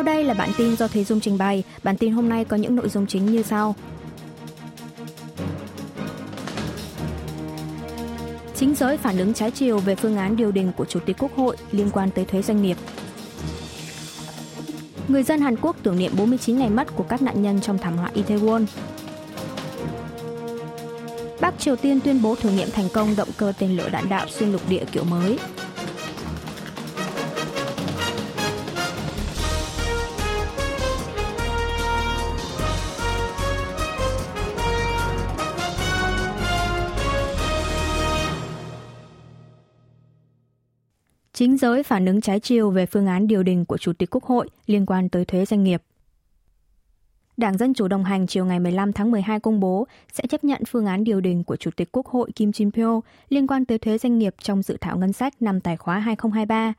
Sau đây là bản tin do Thế Dung trình bày. Bản tin hôm nay có những nội dung chính như sau. Chính giới phản ứng trái chiều về phương án điều đình của Chủ tịch Quốc hội liên quan tới thuế doanh nghiệp. Người dân Hàn Quốc tưởng niệm 49 ngày mất của các nạn nhân trong thảm họa Itaewon. Bắc Triều Tiên tuyên bố thử nghiệm thành công động cơ tên lửa đạn đạo xuyên lục địa kiểu mới. Chính giới phản ứng trái chiều về phương án điều đình của Chủ tịch Quốc hội liên quan tới thuế doanh nghiệp. Đảng Dân Chủ đồng hành chiều ngày 15 tháng 12 công bố sẽ chấp nhận phương án điều đình của Chủ tịch Quốc hội Kim Jin Pyo liên quan tới thuế doanh nghiệp trong dự thảo ngân sách năm tài khóa 2023.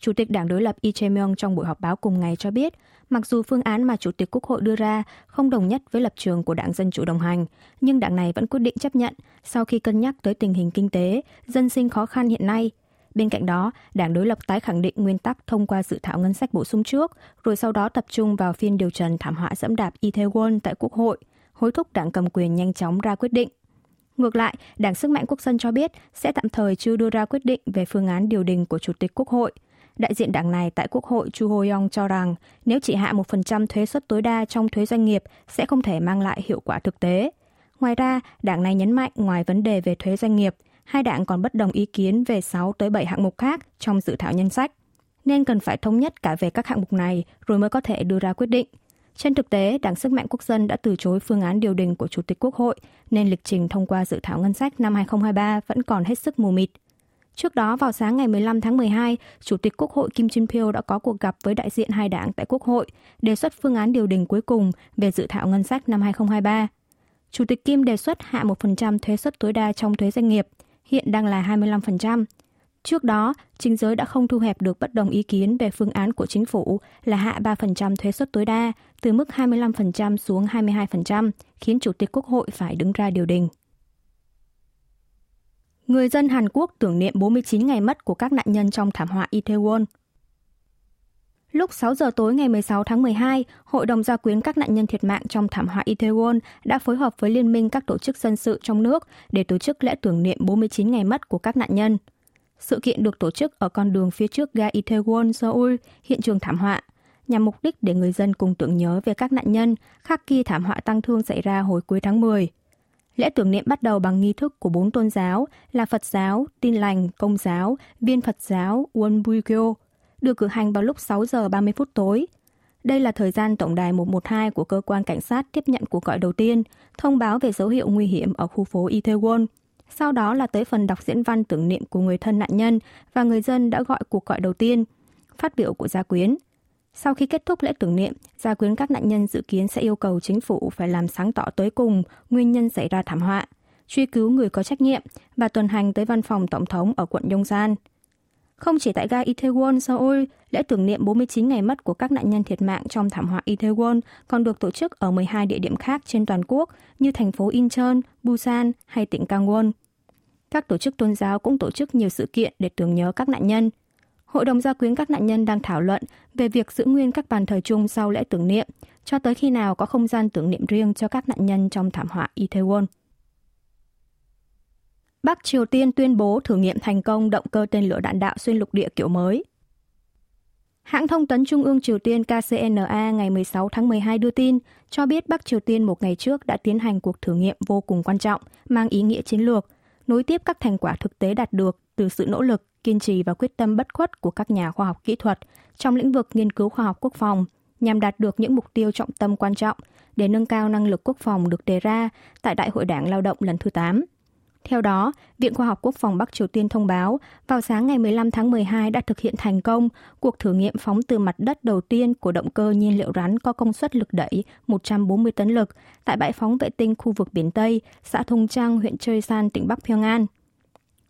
Chủ tịch Đảng đối lập Lee Jae-myung trong buổi họp báo cùng ngày cho biết, mặc dù phương án mà Chủ tịch Quốc hội đưa ra không đồng nhất với lập trường của Đảng Dân Chủ đồng hành, nhưng đảng này vẫn quyết định chấp nhận sau khi cân nhắc tới tình hình kinh tế, dân sinh khó khăn hiện nay – Bên cạnh đó, Đảng đối lập tái khẳng định nguyên tắc thông qua dự thảo ngân sách bổ sung trước, rồi sau đó tập trung vào phiên điều trần thảm họa dẫm đạp Itaewon tại Quốc hội, hối thúc đảng cầm quyền nhanh chóng ra quyết định. Ngược lại, Đảng Sức mạnh Quốc dân cho biết sẽ tạm thời chưa đưa ra quyết định về phương án điều đình của Chủ tịch Quốc hội. Đại diện đảng này tại Quốc hội Chu Ho Yong cho rằng nếu chỉ hạ 1% thuế suất tối đa trong thuế doanh nghiệp sẽ không thể mang lại hiệu quả thực tế. Ngoài ra, đảng này nhấn mạnh ngoài vấn đề về thuế doanh nghiệp – hai đảng còn bất đồng ý kiến về 6 tới 7 hạng mục khác trong dự thảo nhân sách, nên cần phải thống nhất cả về các hạng mục này rồi mới có thể đưa ra quyết định. Trên thực tế, Đảng Sức mạnh Quốc dân đã từ chối phương án điều đình của Chủ tịch Quốc hội, nên lịch trình thông qua dự thảo ngân sách năm 2023 vẫn còn hết sức mù mịt. Trước đó, vào sáng ngày 15 tháng 12, Chủ tịch Quốc hội Kim Jin Pyo đã có cuộc gặp với đại diện hai đảng tại Quốc hội, đề xuất phương án điều đình cuối cùng về dự thảo ngân sách năm 2023. Chủ tịch Kim đề xuất hạ 1% thuế suất tối đa trong thuế doanh nghiệp – hiện đang là 25%. Trước đó, chính giới đã không thu hẹp được bất đồng ý kiến về phương án của chính phủ là hạ 3% thuế suất tối đa, từ mức 25% xuống 22%, khiến Chủ tịch Quốc hội phải đứng ra điều đình. Người dân Hàn Quốc tưởng niệm 49 ngày mất của các nạn nhân trong thảm họa Itaewon. Lúc 6 giờ tối ngày 16 tháng 12, Hội đồng gia quyến các nạn nhân thiệt mạng trong thảm họa Itaewon đã phối hợp với Liên minh các tổ chức dân sự trong nước để tổ chức lễ tưởng niệm 49 ngày mất của các nạn nhân. Sự kiện được tổ chức ở con đường phía trước ga Itaewon, Seoul, hiện trường thảm họa, nhằm mục đích để người dân cùng tưởng nhớ về các nạn nhân khác khi thảm họa tăng thương xảy ra hồi cuối tháng 10. Lễ tưởng niệm bắt đầu bằng nghi thức của bốn tôn giáo là Phật giáo, Tin lành, Công giáo, Viên Phật giáo, Wonbugyo – được cử hành vào lúc 6 giờ 30 phút tối. Đây là thời gian tổng đài 112 của cơ quan cảnh sát tiếp nhận cuộc gọi đầu tiên, thông báo về dấu hiệu nguy hiểm ở khu phố Itaewon. Sau đó là tới phần đọc diễn văn tưởng niệm của người thân nạn nhân và người dân đã gọi cuộc gọi đầu tiên, phát biểu của gia quyến. Sau khi kết thúc lễ tưởng niệm, gia quyến các nạn nhân dự kiến sẽ yêu cầu chính phủ phải làm sáng tỏ tới cùng nguyên nhân xảy ra thảm họa, truy cứu người có trách nhiệm và tuần hành tới văn phòng tổng thống ở quận Yongsan. Không chỉ tại ga Itaewon, Seoul, lễ tưởng niệm 49 ngày mất của các nạn nhân thiệt mạng trong thảm họa Itaewon còn được tổ chức ở 12 địa điểm khác trên toàn quốc như thành phố Incheon, Busan hay tỉnh Gangwon. Các tổ chức tôn giáo cũng tổ chức nhiều sự kiện để tưởng nhớ các nạn nhân. Hội đồng gia quyến các nạn nhân đang thảo luận về việc giữ nguyên các bàn thờ chung sau lễ tưởng niệm, cho tới khi nào có không gian tưởng niệm riêng cho các nạn nhân trong thảm họa Itaewon. Bắc Triều Tiên tuyên bố thử nghiệm thành công động cơ tên lửa đạn đạo xuyên lục địa kiểu mới. Hãng thông tấn Trung ương Triều Tiên KCNA ngày 16 tháng 12 đưa tin cho biết Bắc Triều Tiên một ngày trước đã tiến hành cuộc thử nghiệm vô cùng quan trọng, mang ý nghĩa chiến lược, nối tiếp các thành quả thực tế đạt được từ sự nỗ lực, kiên trì và quyết tâm bất khuất của các nhà khoa học kỹ thuật trong lĩnh vực nghiên cứu khoa học quốc phòng nhằm đạt được những mục tiêu trọng tâm quan trọng để nâng cao năng lực quốc phòng được đề ra tại Đại hội Đảng Lao động lần thứ 8 theo đó, Viện Khoa học Quốc phòng Bắc Triều Tiên thông báo, vào sáng ngày 15 tháng 12 đã thực hiện thành công cuộc thử nghiệm phóng từ mặt đất đầu tiên của động cơ nhiên liệu rắn có công suất lực đẩy 140 tấn lực tại bãi phóng vệ tinh khu vực biển Tây, xã Thung Trang, huyện Choi San, tỉnh Bắc Pyongan.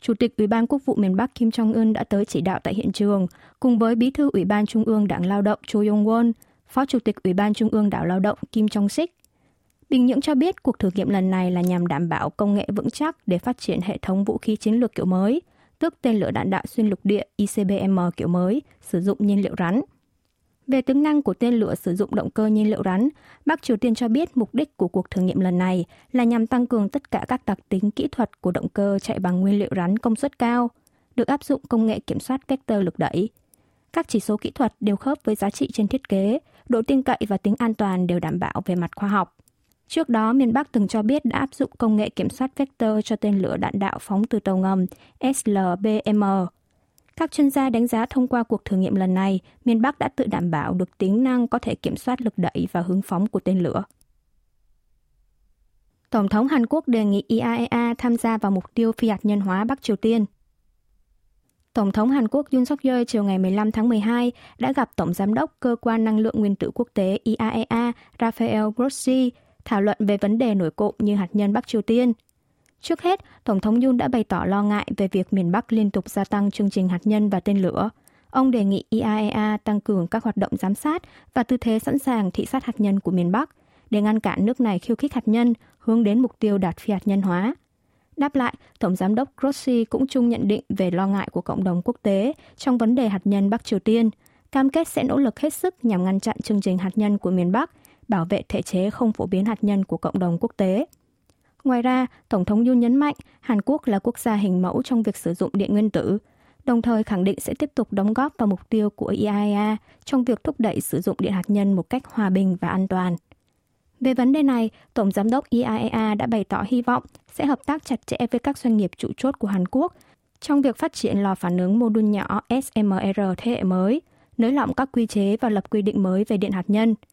Chủ tịch Ủy ban Quốc vụ miền Bắc Kim Jong-un đã tới chỉ đạo tại hiện trường, cùng với Bí thư Ủy ban Trung ương Đảng Lao động Cho Yong-won, Phó Chủ tịch Ủy ban Trung ương Đảng Lao động Kim Jong-sik Bình Nhưỡng cho biết cuộc thử nghiệm lần này là nhằm đảm bảo công nghệ vững chắc để phát triển hệ thống vũ khí chiến lược kiểu mới, tức tên lửa đạn đạo xuyên lục địa ICBM kiểu mới, sử dụng nhiên liệu rắn. Về tính năng của tên lửa sử dụng động cơ nhiên liệu rắn, Bắc Triều Tiên cho biết mục đích của cuộc thử nghiệm lần này là nhằm tăng cường tất cả các đặc tính kỹ thuật của động cơ chạy bằng nguyên liệu rắn công suất cao, được áp dụng công nghệ kiểm soát vector lực đẩy. Các chỉ số kỹ thuật đều khớp với giá trị trên thiết kế, độ tin cậy và tính an toàn đều đảm bảo về mặt khoa học. Trước đó, miền Bắc từng cho biết đã áp dụng công nghệ kiểm soát vector cho tên lửa đạn đạo phóng từ tàu ngầm SLBM. Các chuyên gia đánh giá thông qua cuộc thử nghiệm lần này, miền Bắc đã tự đảm bảo được tính năng có thể kiểm soát lực đẩy và hướng phóng của tên lửa. Tổng thống Hàn Quốc đề nghị IAEA tham gia vào mục tiêu phi hạt nhân hóa Bắc Triều Tiên. Tổng thống Hàn Quốc Yoon suk yeol chiều ngày 15 tháng 12 đã gặp Tổng Giám đốc Cơ quan Năng lượng Nguyên tử Quốc tế IAEA Rafael Grossi thảo luận về vấn đề nổi cộm như hạt nhân Bắc Triều Tiên. Trước hết, Tổng thống Yoon đã bày tỏ lo ngại về việc miền Bắc liên tục gia tăng chương trình hạt nhân và tên lửa. Ông đề nghị IAEA tăng cường các hoạt động giám sát và tư thế sẵn sàng thị sát hạt nhân của miền Bắc để ngăn cản nước này khiêu khích hạt nhân hướng đến mục tiêu đạt phi hạt nhân hóa. Đáp lại, Tổng Giám đốc Grossi cũng chung nhận định về lo ngại của cộng đồng quốc tế trong vấn đề hạt nhân Bắc Triều Tiên, cam kết sẽ nỗ lực hết sức nhằm ngăn chặn chương trình hạt nhân của miền Bắc bảo vệ thể chế không phổ biến hạt nhân của cộng đồng quốc tế. Ngoài ra, Tổng thống Yoon nhấn mạnh Hàn Quốc là quốc gia hình mẫu trong việc sử dụng điện nguyên tử, đồng thời khẳng định sẽ tiếp tục đóng góp vào mục tiêu của IAEA trong việc thúc đẩy sử dụng điện hạt nhân một cách hòa bình và an toàn. Về vấn đề này, Tổng Giám đốc IAEA đã bày tỏ hy vọng sẽ hợp tác chặt chẽ với các doanh nghiệp trụ chốt của Hàn Quốc trong việc phát triển lò phản ứng mô đun nhỏ SMR thế hệ mới, nới lỏng các quy chế và lập quy định mới về điện hạt nhân –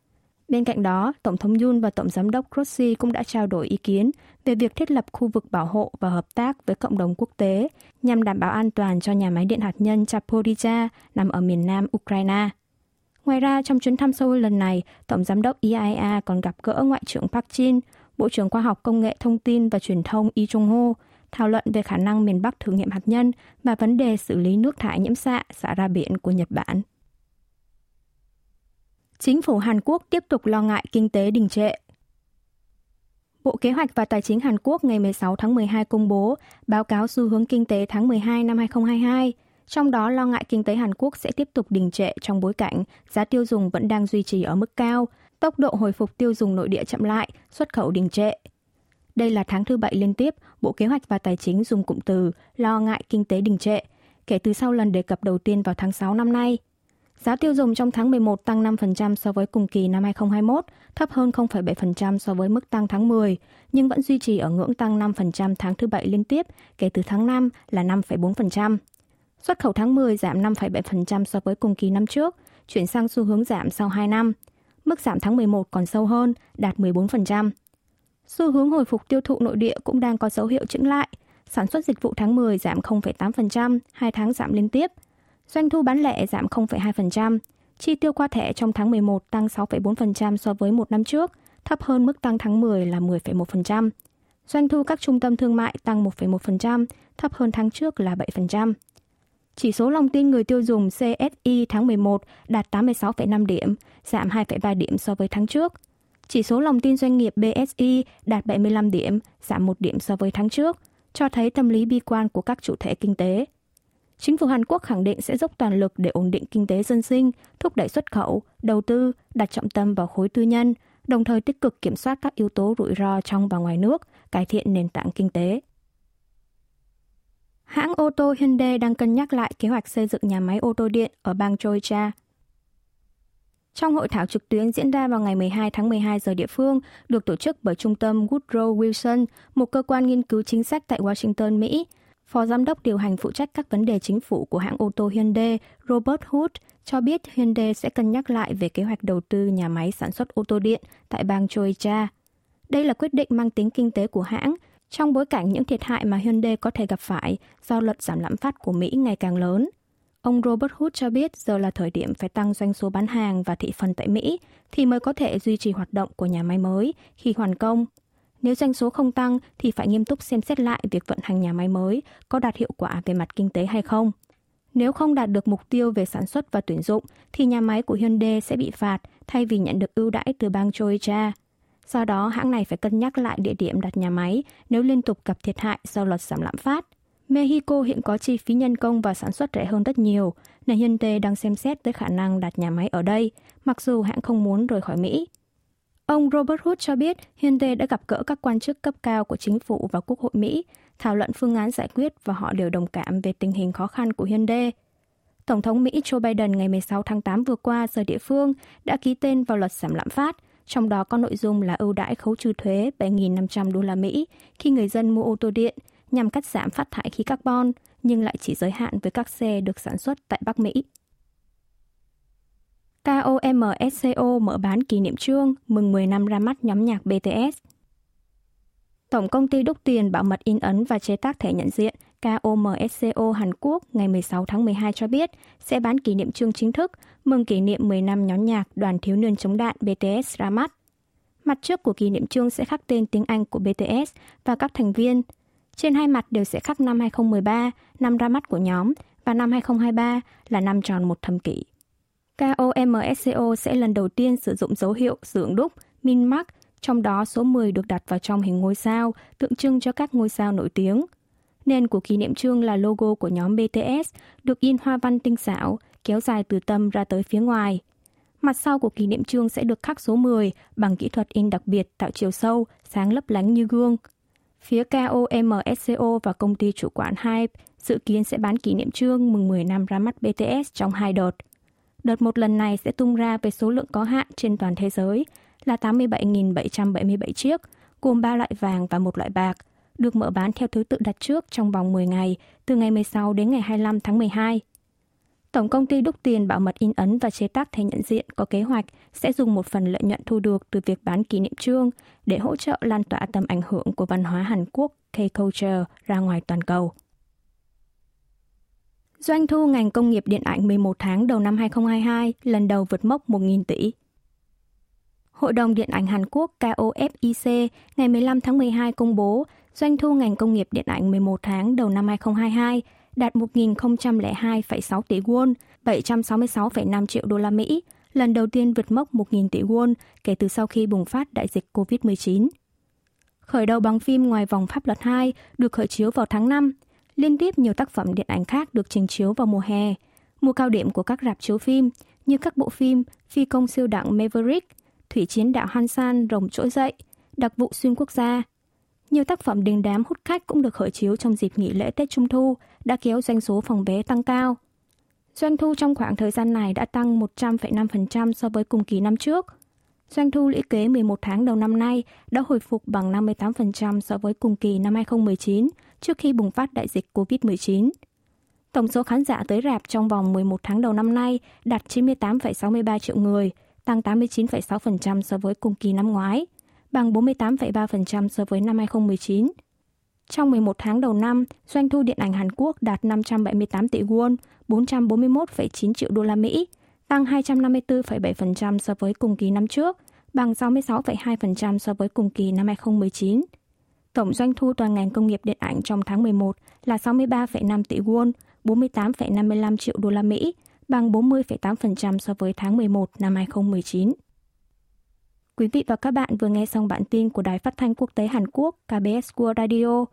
Bên cạnh đó, Tổng thống yun và Tổng giám đốc Grossi cũng đã trao đổi ý kiến về việc thiết lập khu vực bảo hộ và hợp tác với cộng đồng quốc tế nhằm đảm bảo an toàn cho nhà máy điện hạt nhân Zaporizhia nằm ở miền nam Ukraine. Ngoài ra, trong chuyến thăm Seoul lần này, Tổng giám đốc IAEA còn gặp gỡ Ngoại trưởng Park Jin, Bộ trưởng Khoa học Công nghệ Thông tin và Truyền thông Lee Jong-ho, thảo luận về khả năng miền Bắc thử nghiệm hạt nhân và vấn đề xử lý nước thải nhiễm xạ xả ra biển của Nhật Bản. Chính phủ Hàn Quốc tiếp tục lo ngại kinh tế đình trệ. Bộ Kế hoạch và Tài chính Hàn Quốc ngày 16 tháng 12 công bố báo cáo xu hướng kinh tế tháng 12 năm 2022, trong đó lo ngại kinh tế Hàn Quốc sẽ tiếp tục đình trệ trong bối cảnh giá tiêu dùng vẫn đang duy trì ở mức cao, tốc độ hồi phục tiêu dùng nội địa chậm lại, xuất khẩu đình trệ. Đây là tháng thứ bảy liên tiếp, Bộ Kế hoạch và Tài chính dùng cụm từ lo ngại kinh tế đình trệ, kể từ sau lần đề cập đầu tiên vào tháng 6 năm nay – Giá tiêu dùng trong tháng 11 tăng 5% so với cùng kỳ năm 2021, thấp hơn 0,7% so với mức tăng tháng 10, nhưng vẫn duy trì ở ngưỡng tăng 5% tháng thứ bảy liên tiếp kể từ tháng 5 là 5,4%. Xuất khẩu tháng 10 giảm 5,7% so với cùng kỳ năm trước, chuyển sang xu hướng giảm sau 2 năm. Mức giảm tháng 11 còn sâu hơn, đạt 14%. Xu hướng hồi phục tiêu thụ nội địa cũng đang có dấu hiệu chững lại. Sản xuất dịch vụ tháng 10 giảm 0,8%, hai tháng giảm liên tiếp – Doanh thu bán lẻ giảm 0,2%, chi tiêu qua thẻ trong tháng 11 tăng 6,4% so với một năm trước, thấp hơn mức tăng tháng 10 là 10,1%. Doanh thu các trung tâm thương mại tăng 1,1%, thấp hơn tháng trước là 7%. Chỉ số lòng tin người tiêu dùng CSI tháng 11 đạt 86,5 điểm, giảm 2,3 điểm so với tháng trước. Chỉ số lòng tin doanh nghiệp BSI đạt 75 điểm, giảm 1 điểm so với tháng trước, cho thấy tâm lý bi quan của các chủ thể kinh tế. Chính phủ Hàn Quốc khẳng định sẽ dốc toàn lực để ổn định kinh tế dân sinh, thúc đẩy xuất khẩu, đầu tư, đặt trọng tâm vào khối tư nhân, đồng thời tích cực kiểm soát các yếu tố rủi ro trong và ngoài nước, cải thiện nền tảng kinh tế. Hãng ô tô Hyundai đang cân nhắc lại kế hoạch xây dựng nhà máy ô tô điện ở bang Georgia. Trong hội thảo trực tuyến diễn ra vào ngày 12 tháng 12 giờ địa phương, được tổ chức bởi Trung tâm Woodrow Wilson, một cơ quan nghiên cứu chính sách tại Washington, Mỹ, Phó Giám đốc điều hành phụ trách các vấn đề chính phủ của hãng ô tô Hyundai, Robert Hood, cho biết Hyundai sẽ cân nhắc lại về kế hoạch đầu tư nhà máy sản xuất ô tô điện tại bang Georgia. Đây là quyết định mang tính kinh tế của hãng, trong bối cảnh những thiệt hại mà Hyundai có thể gặp phải do luật giảm lạm phát của Mỹ ngày càng lớn. Ông Robert Hood cho biết giờ là thời điểm phải tăng doanh số bán hàng và thị phần tại Mỹ thì mới có thể duy trì hoạt động của nhà máy mới khi hoàn công nếu doanh số không tăng thì phải nghiêm túc xem xét lại việc vận hành nhà máy mới có đạt hiệu quả về mặt kinh tế hay không. Nếu không đạt được mục tiêu về sản xuất và tuyển dụng thì nhà máy của Hyundai sẽ bị phạt thay vì nhận được ưu đãi từ bang Georgia. Do đó, hãng này phải cân nhắc lại địa điểm đặt nhà máy nếu liên tục gặp thiệt hại do luật giảm lạm phát. Mexico hiện có chi phí nhân công và sản xuất rẻ hơn rất nhiều, nên Hyundai đang xem xét tới khả năng đặt nhà máy ở đây, mặc dù hãng không muốn rời khỏi Mỹ. Ông Robert Hood cho biết Hyundai đã gặp gỡ các quan chức cấp cao của chính phủ và Quốc hội Mỹ, thảo luận phương án giải quyết và họ đều đồng cảm về tình hình khó khăn của Hyundai. Tổng thống Mỹ Joe Biden ngày 16 tháng 8 vừa qua giờ địa phương đã ký tên vào luật giảm lạm phát, trong đó có nội dung là ưu đãi khấu trừ thuế 7.500 đô la Mỹ khi người dân mua ô tô điện nhằm cắt giảm phát thải khí carbon, nhưng lại chỉ giới hạn với các xe được sản xuất tại Bắc Mỹ. KOMSCO mở bán kỷ niệm trương mừng 10 năm ra mắt nhóm nhạc BTS. Tổng công ty đúc tiền bảo mật in ấn và chế tác thẻ nhận diện KOMSCO Hàn Quốc ngày 16 tháng 12 cho biết sẽ bán kỷ niệm trương chính thức mừng kỷ niệm 10 năm nhóm nhạc đoàn thiếu niên chống đạn BTS ra mắt. Mặt trước của kỷ niệm trương sẽ khắc tên tiếng Anh của BTS và các thành viên. Trên hai mặt đều sẽ khắc năm 2013, năm ra mắt của nhóm, và năm 2023 là năm tròn một thập kỷ. KOMSCO sẽ lần đầu tiên sử dụng dấu hiệu dưỡng đúc, Minmark, trong đó số 10 được đặt vào trong hình ngôi sao, tượng trưng cho các ngôi sao nổi tiếng. Nền của kỷ niệm trương là logo của nhóm BTS, được in hoa văn tinh xảo, kéo dài từ tâm ra tới phía ngoài. Mặt sau của kỷ niệm trương sẽ được khắc số 10 bằng kỹ thuật in đặc biệt tạo chiều sâu, sáng lấp lánh như gương. Phía KOMSCO và công ty chủ quản Hype dự kiến sẽ bán kỷ niệm trương mừng 10 năm ra mắt BTS trong hai đợt. Đợt một lần này sẽ tung ra với số lượng có hạn trên toàn thế giới là 87.777 chiếc, gồm 3 loại vàng và một loại bạc, được mở bán theo thứ tự đặt trước trong vòng 10 ngày, từ ngày 16 đến ngày 25 tháng 12. Tổng công ty đúc tiền bảo mật in ấn và chế tác thẻ nhận diện có kế hoạch sẽ dùng một phần lợi nhuận thu được từ việc bán kỷ niệm trương để hỗ trợ lan tỏa tầm ảnh hưởng của văn hóa Hàn Quốc K-Culture ra ngoài toàn cầu. Doanh thu ngành công nghiệp điện ảnh 11 tháng đầu năm 2022 lần đầu vượt mốc 1.000 tỷ. Hội đồng Điện ảnh Hàn Quốc KOFIC ngày 15 tháng 12 công bố doanh thu ngành công nghiệp điện ảnh 11 tháng đầu năm 2022 đạt 1.002,6 tỷ won, 766,5 triệu đô la Mỹ, lần đầu tiên vượt mốc 1.000 tỷ won kể từ sau khi bùng phát đại dịch COVID-19. Khởi đầu bằng phim Ngoài vòng pháp luật 2 được khởi chiếu vào tháng 5, liên tiếp nhiều tác phẩm điện ảnh khác được trình chiếu vào mùa hè, mùa cao điểm của các rạp chiếu phim như các bộ phim Phi công siêu đẳng Maverick, Thủy chiến đạo Hansan rồng trỗi dậy, đặc vụ xuyên quốc gia. Nhiều tác phẩm đình đám hút khách cũng được khởi chiếu trong dịp nghỉ lễ Tết Trung Thu, đã kéo doanh số phòng vé tăng cao. Doanh thu trong khoảng thời gian này đã tăng 100,5% so với cùng kỳ năm trước. Doanh thu lũy kế 11 tháng đầu năm nay đã hồi phục bằng 58% so với cùng kỳ năm 2019, trước khi bùng phát đại dịch COVID-19. Tổng số khán giả tới rạp trong vòng 11 tháng đầu năm nay đạt 98,63 triệu người, tăng 89,6% so với cùng kỳ năm ngoái, bằng 48,3% so với năm 2019. Trong 11 tháng đầu năm, doanh thu điện ảnh Hàn Quốc đạt 578 tỷ won, 441,9 triệu đô la Mỹ, tăng 254,7% so với cùng kỳ năm trước, bằng 66,2% so với cùng kỳ năm 2019. Tổng doanh thu toàn ngành công nghiệp điện ảnh trong tháng 11 là 63,5 tỷ won, 48,55 triệu đô la Mỹ, bằng 40,8% so với tháng 11 năm 2019. Quý vị và các bạn vừa nghe xong bản tin của Đài Phát thanh Quốc tế Hàn Quốc KBS World Radio